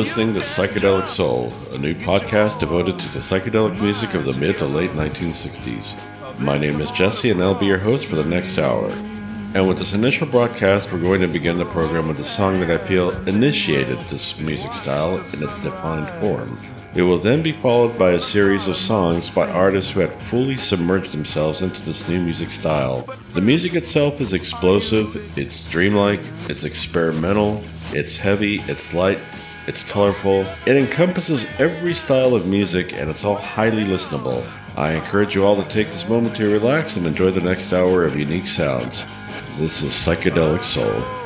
listening to Psychedelic Soul, a new podcast devoted to the psychedelic music of the mid to late 1960s. My name is Jesse, and I'll be your host for the next hour. And with this initial broadcast, we're going to begin the program with a song that I feel initiated this music style in its defined form. It will then be followed by a series of songs by artists who have fully submerged themselves into this new music style. The music itself is explosive, it's dreamlike, it's experimental, it's heavy, it's light, it's colorful. It encompasses every style of music and it's all highly listenable. I encourage you all to take this moment to relax and enjoy the next hour of unique sounds. This is Psychedelic Soul.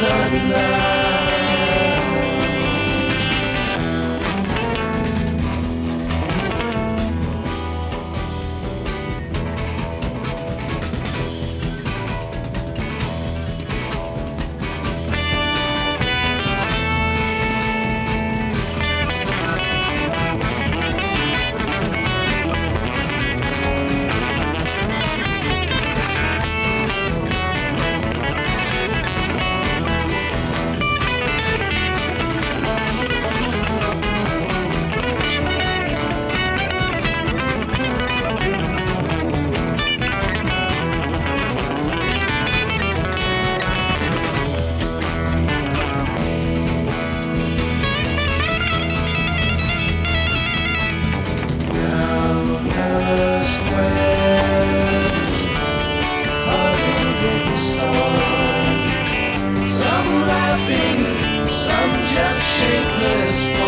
To be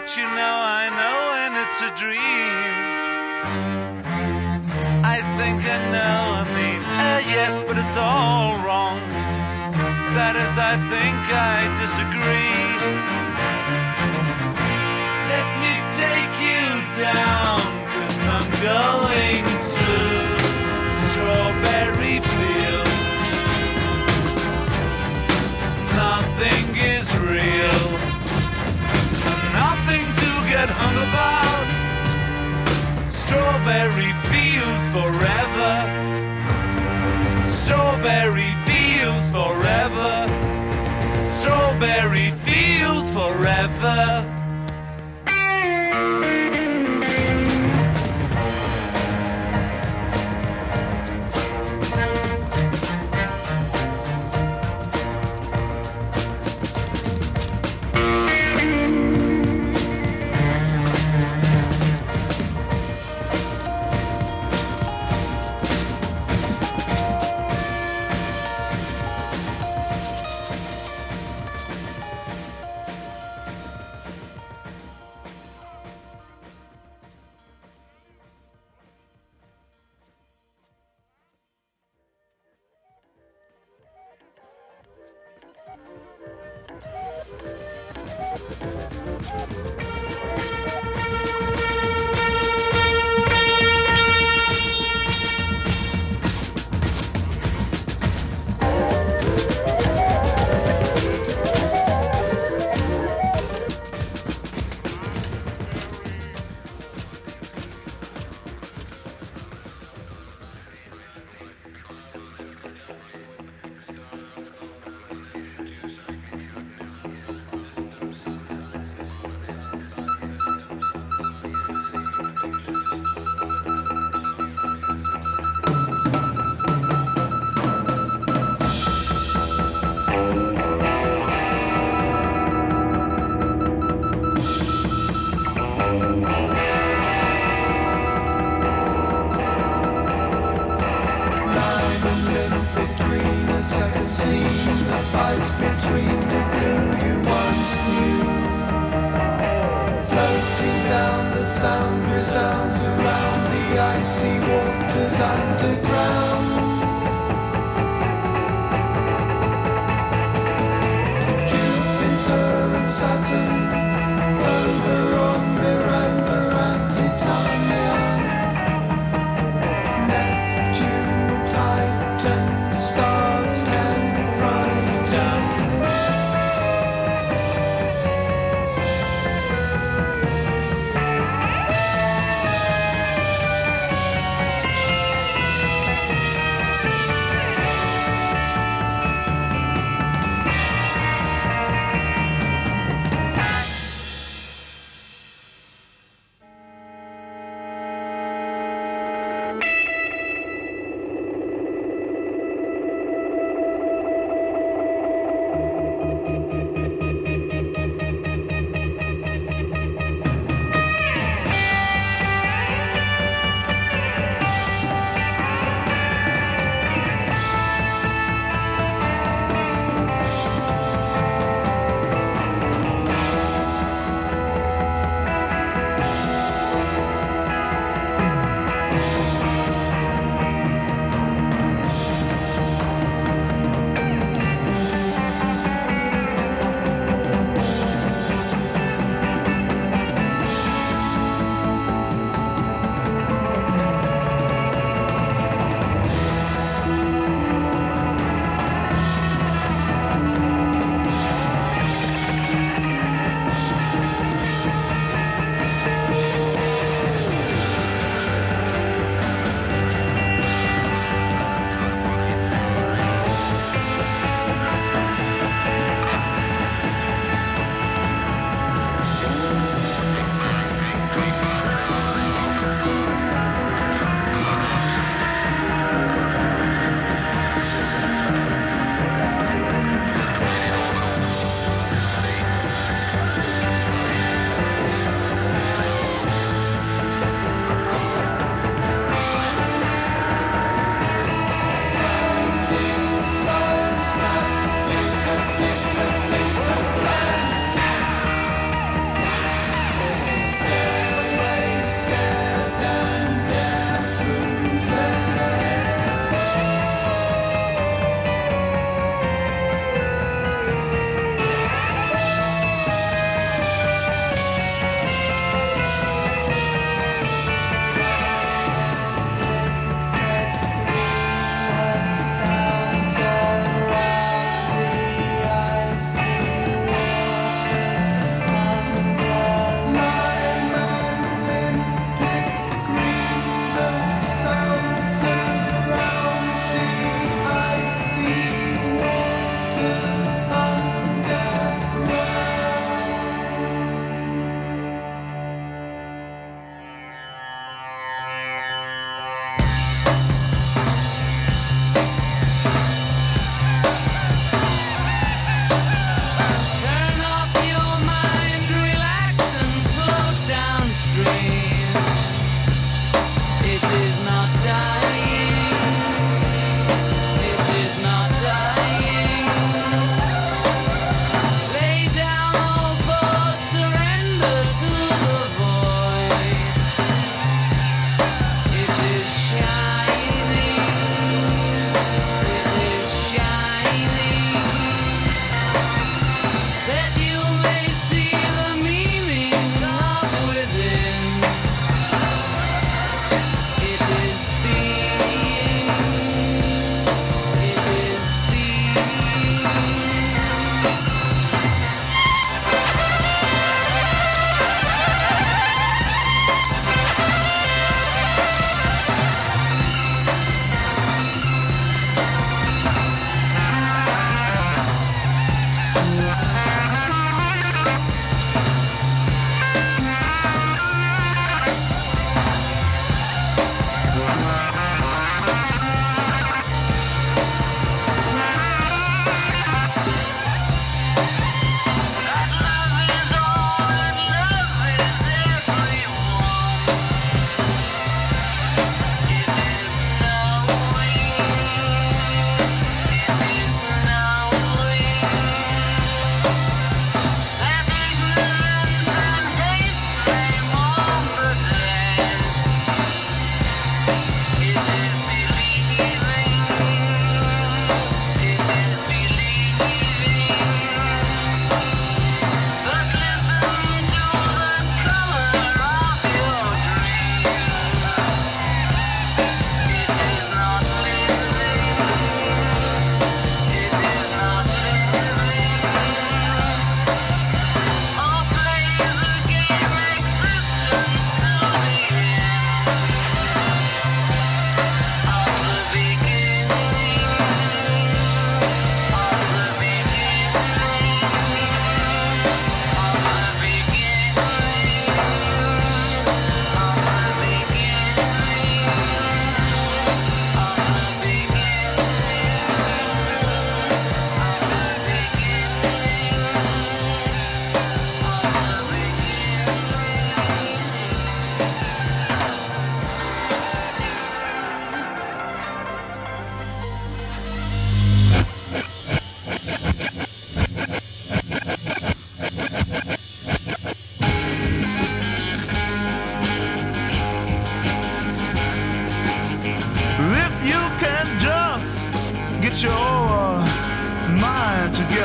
But you know, I know when it's a dream. I think I know, I mean, uh, yes, but it's all wrong. That is, I think I disagree. Strawberry fields forever. Strawberry fields forever.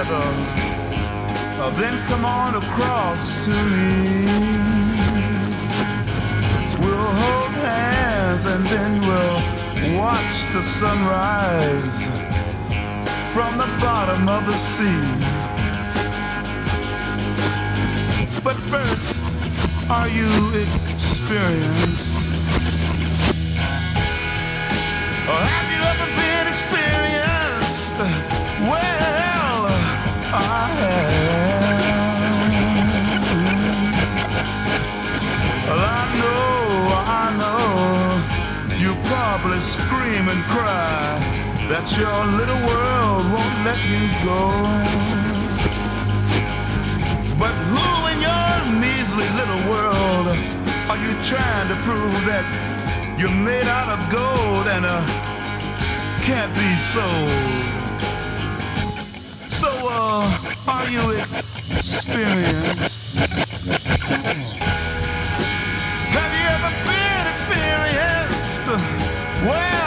Together. Uh, then come on across to me. We'll hold hands and then we'll watch the sunrise from the bottom of the sea. But first, are you experienced? That your little world won't let you go. But who in your measly little world are you trying to prove that you're made out of gold and uh, can't be sold? So, uh, are you experienced? Have you ever been experienced? Well,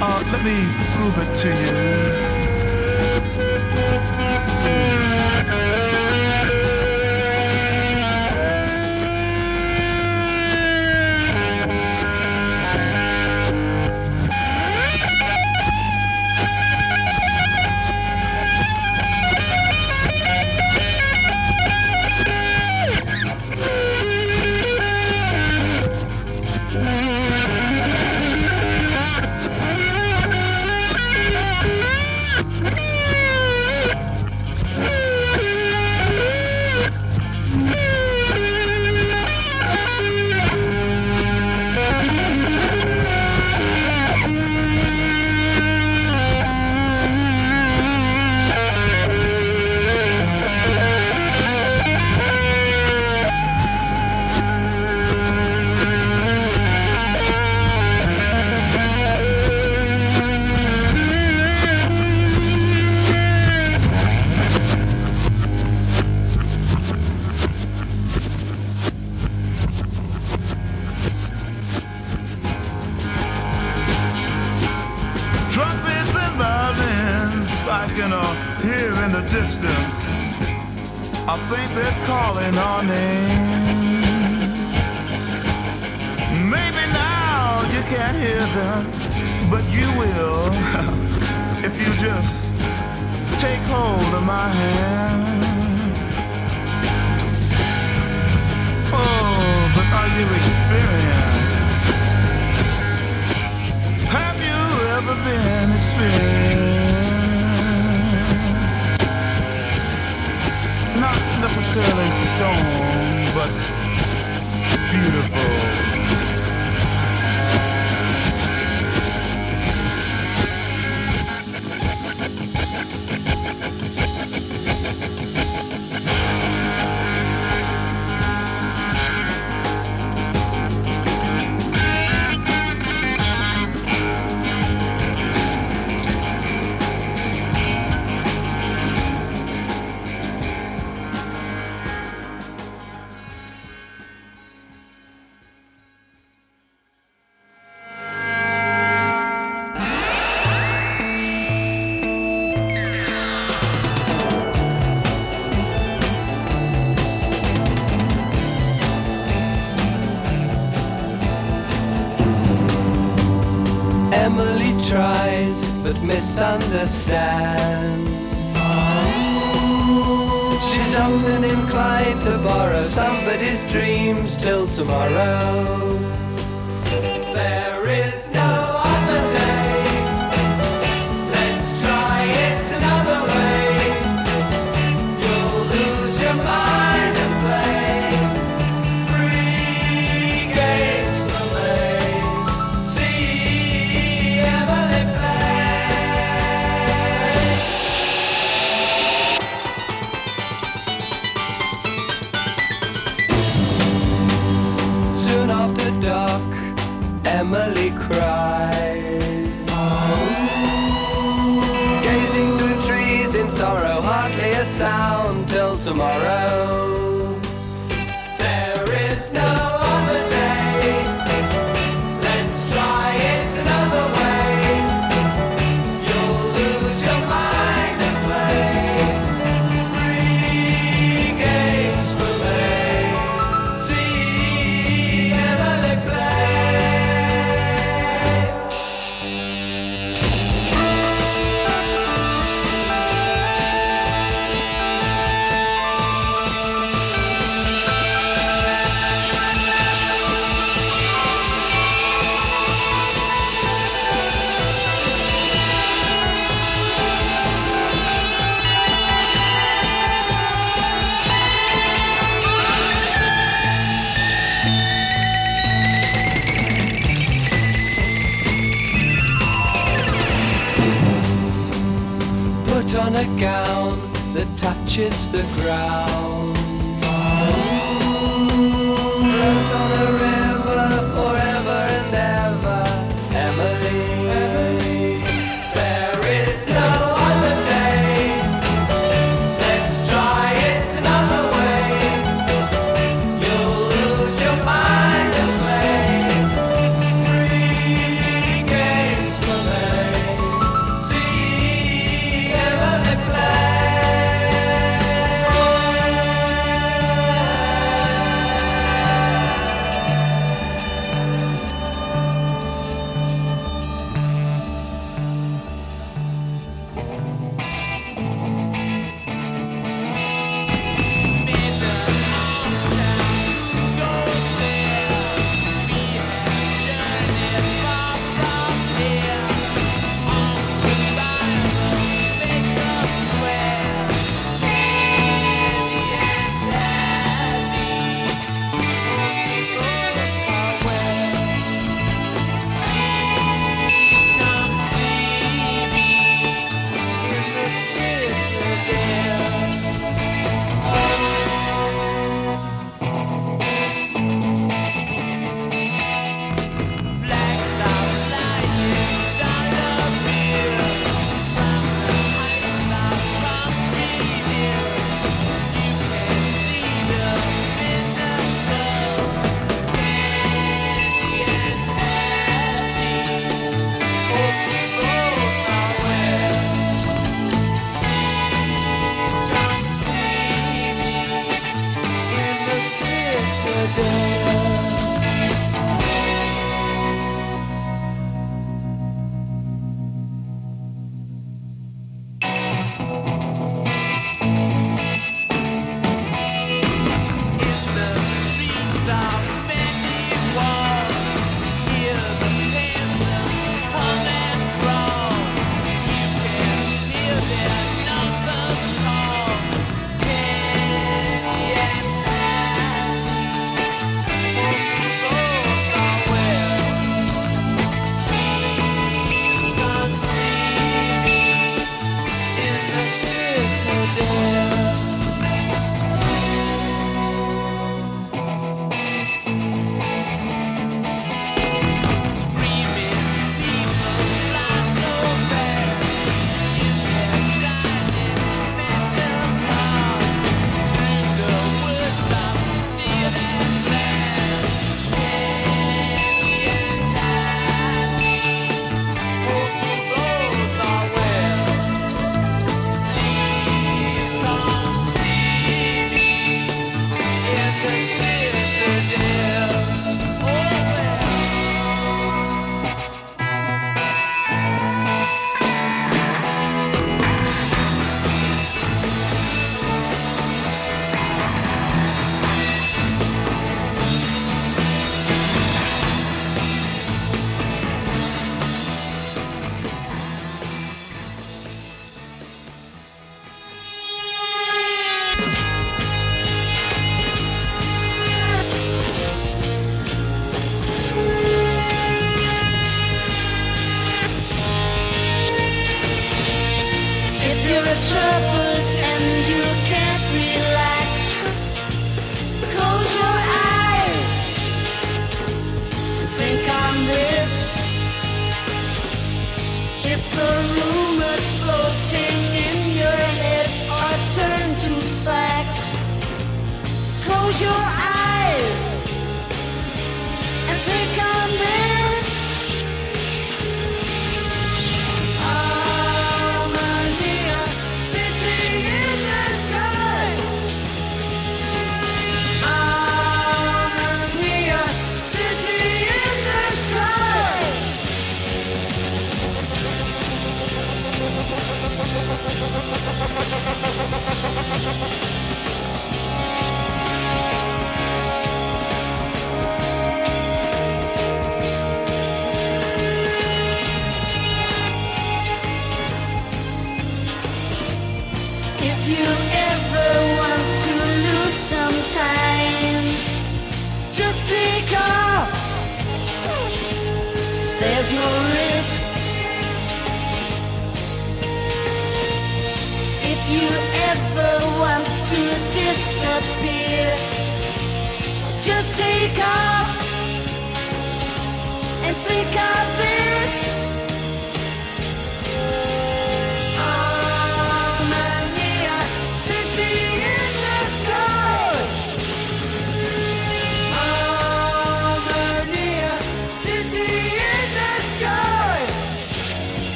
Uh, let me prove it to you. Misunderstands. She's often inclined to borrow somebody's dreams till tomorrow.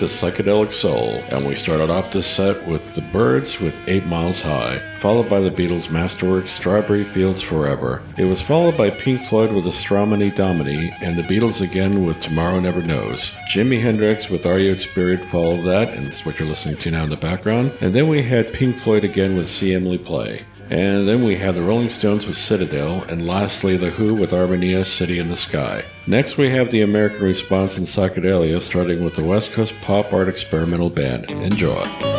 To Psychedelic Soul, and we started off this set with The Byrds with 8 Miles High, followed by the Beatles' masterwork Strawberry Fields Forever. It was followed by Pink Floyd with Astronomy Domine, and the Beatles again with Tomorrow Never Knows. Jimi Hendrix with Are You Experienced followed that, and it's what you're listening to now in the background. And then we had Pink Floyd again with See Emily Play. And then we had the Rolling Stones with Citadel, and lastly The Who with Armenia City in the Sky. Next we have the American response in psychedelia, starting with the West Coast Pop Art Experimental Band. Enjoy.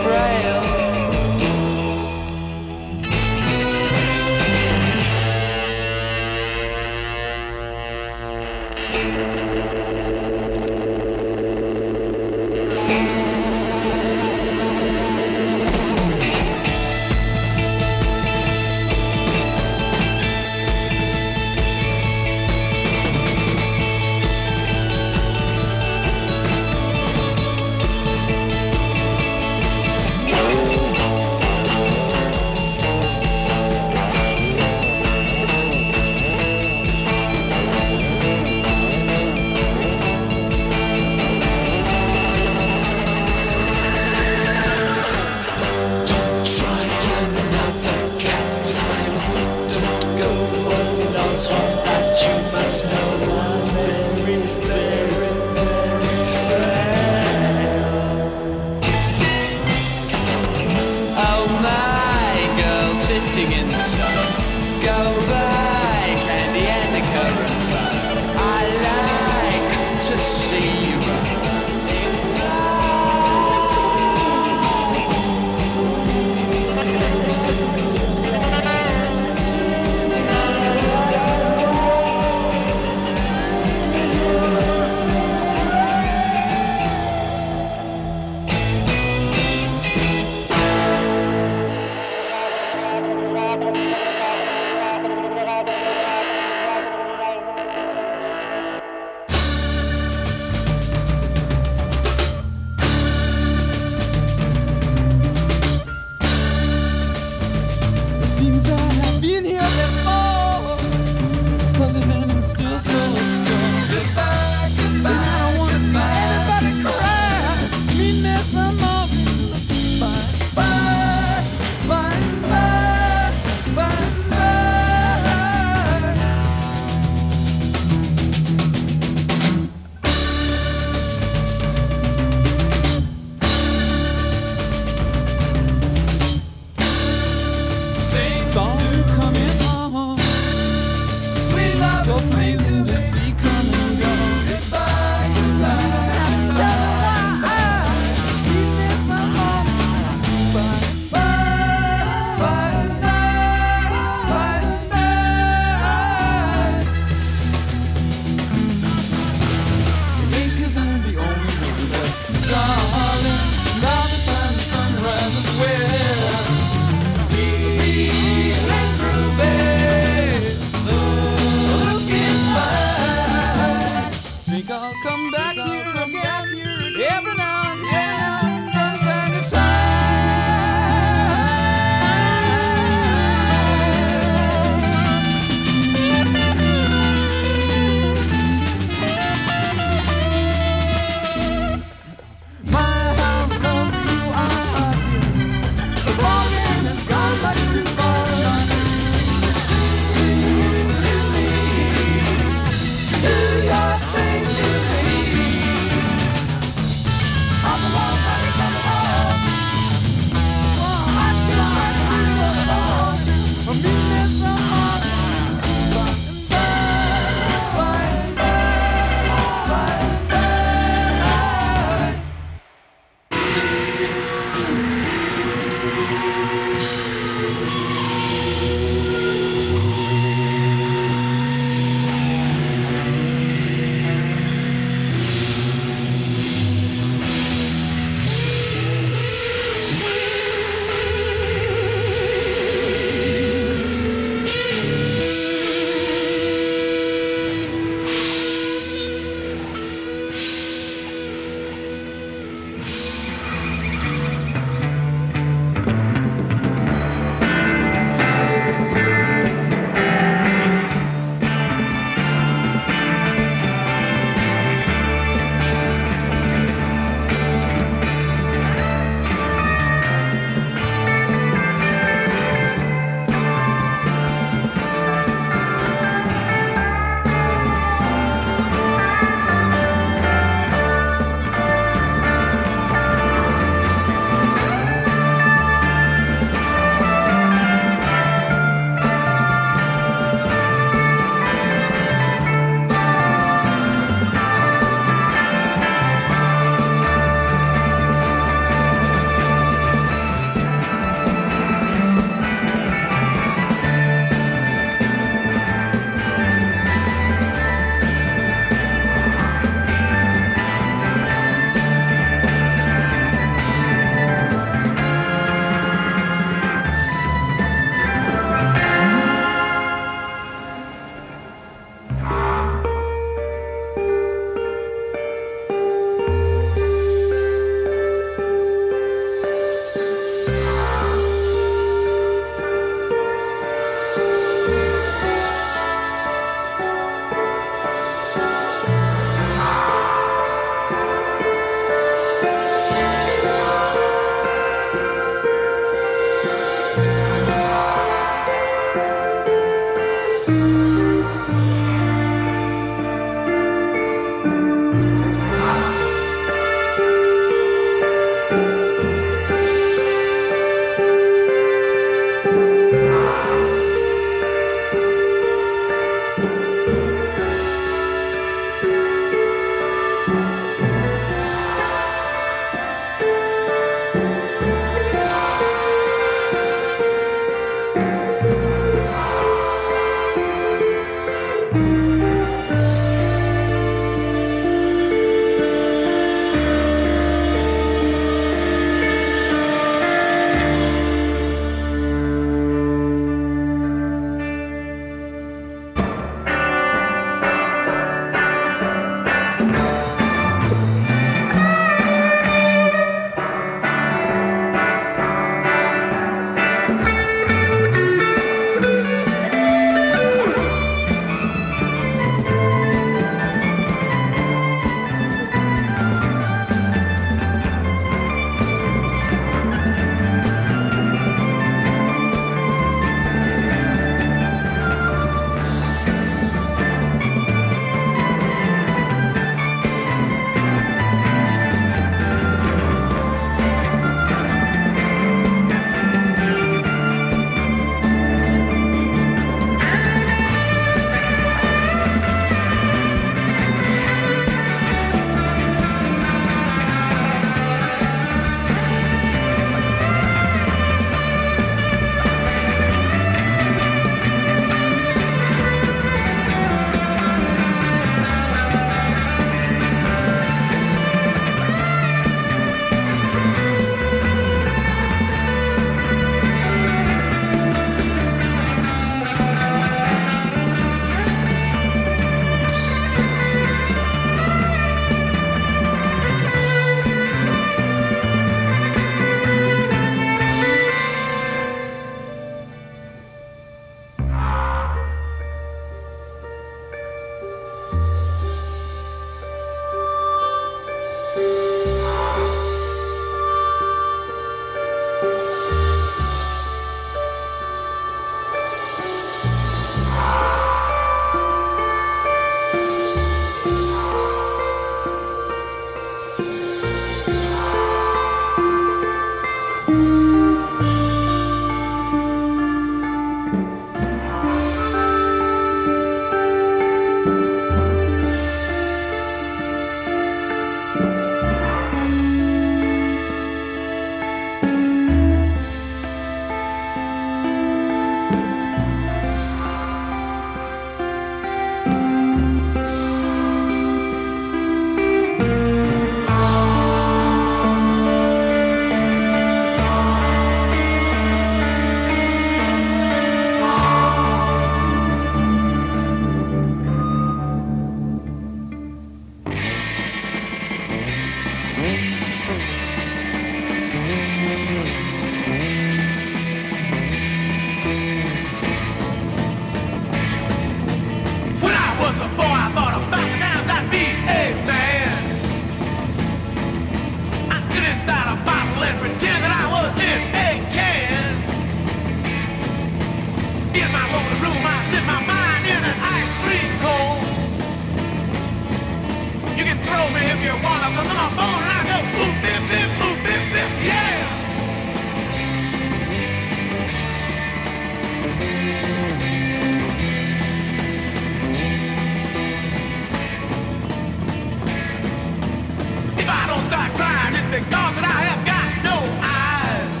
Because I have got no eyes.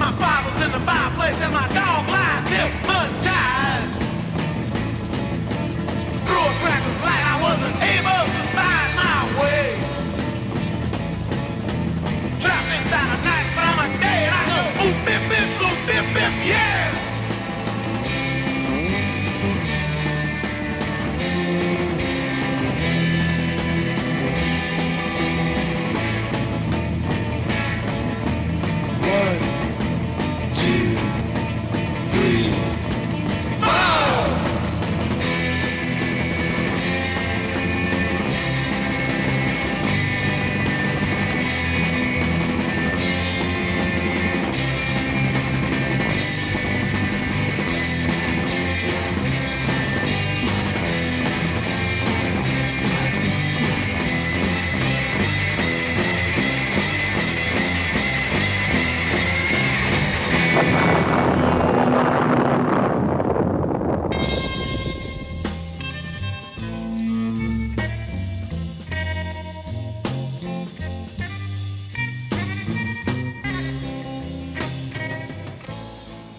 My Bible's in the fireplace and my dog lies hypnotized. Through a crack of light, I wasn't able to find my way. Trapped inside a night, but I'm a day and I go oop, bip, bip, oop, bip, bip, yeah.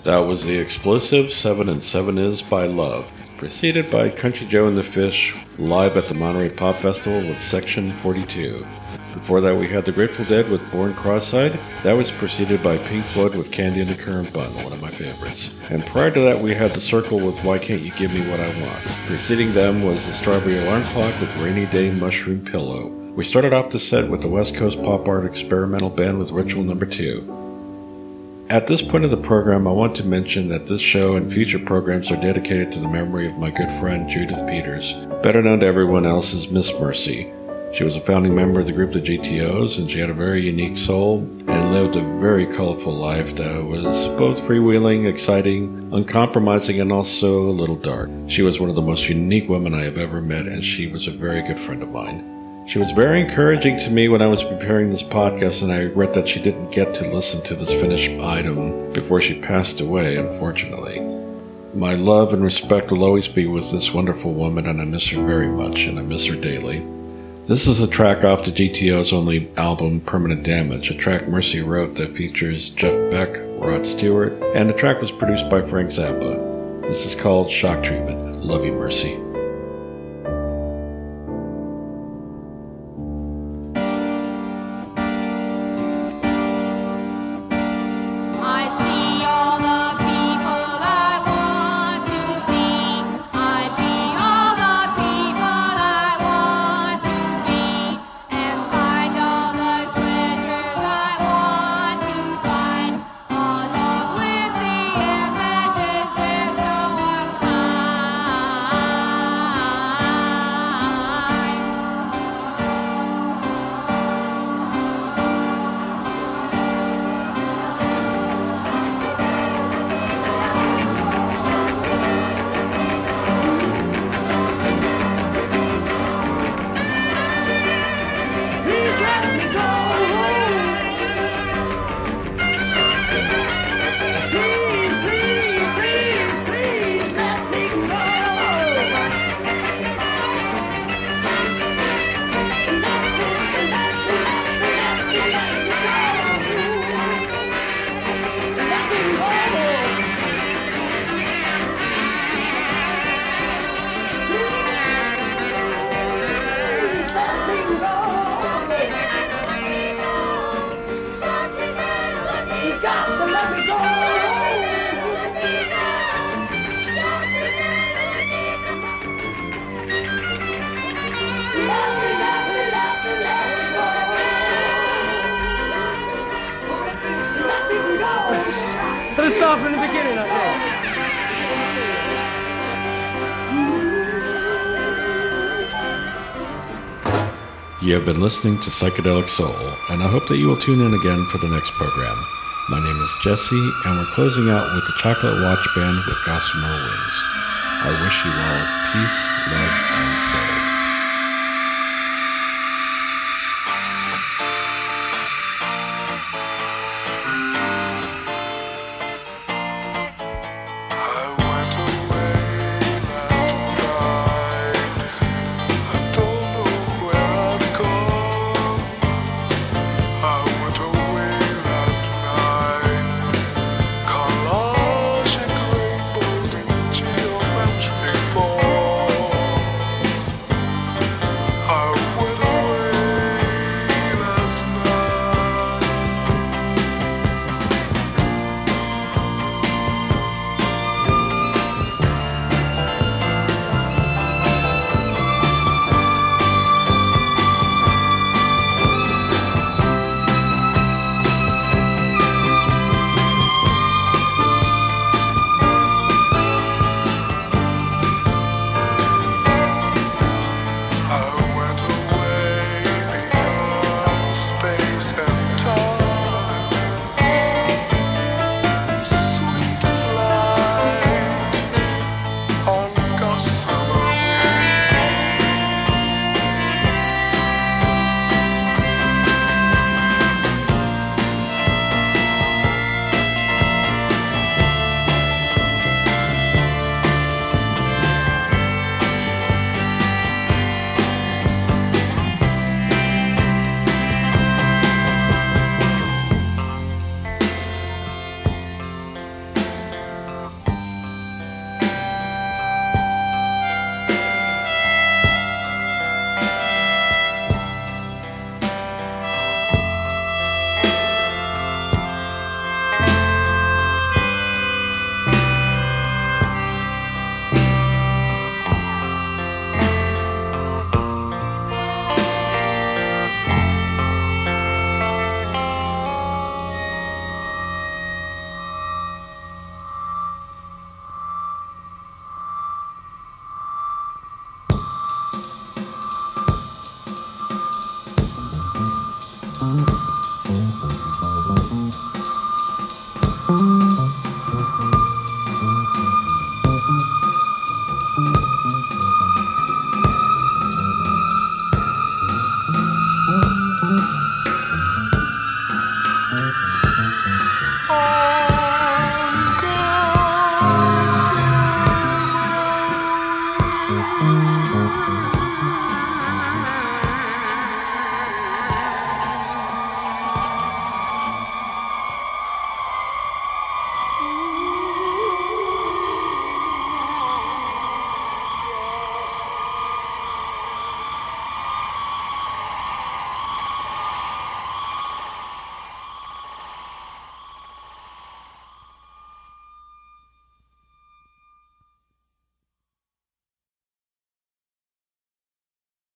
That was the explosive 7 and 7 is by Love, preceded by Country Joe and the Fish live at the Monterey Pop Festival with Section 42. Before that, we had The Grateful Dead with Born Cross-Eyed. That was preceded by Pink Floyd with Candy in the Currant Bun, one of my favorites. And prior to that, we had The Circle with Why Can't You Give Me What I Want. Preceding them was The Strawberry Alarm Clock with Rainy Day Mushroom Pillow. We started off the set with the West Coast Pop Art Experimental Band with Ritual Number 2. At this point of the program, I want to mention that this show and future programs are dedicated to the memory of my good friend Judith Peters, better known to everyone else as Miss Mercy. She was a founding member of the group The GTOs, and she had a very unique soul and lived a very colorful life that was both freewheeling, exciting, uncompromising, and also a little dark. She was one of the most unique women I have ever met, and she was a very good friend of mine. She was very encouraging to me when I was preparing this podcast, and I regret that she didn't get to listen to this finished item before she passed away, unfortunately. My love and respect will always be with this wonderful woman, and I miss her very much, and I miss her daily. This is a track off the GTO's only album, Permanent Damage, a track Mercy wrote that features Jeff Beck, Rod Stewart, and the track was produced by Frank Zappa. This is called Shock Treatment. Love you, Mercy. Have been listening to Psychedelic Soul, and I hope that you will tune in again for the next program. My name is Jesse, and we're closing out with the Chocolate Watch Band with Gossamer Wings. I wish you all peace, love, and soul.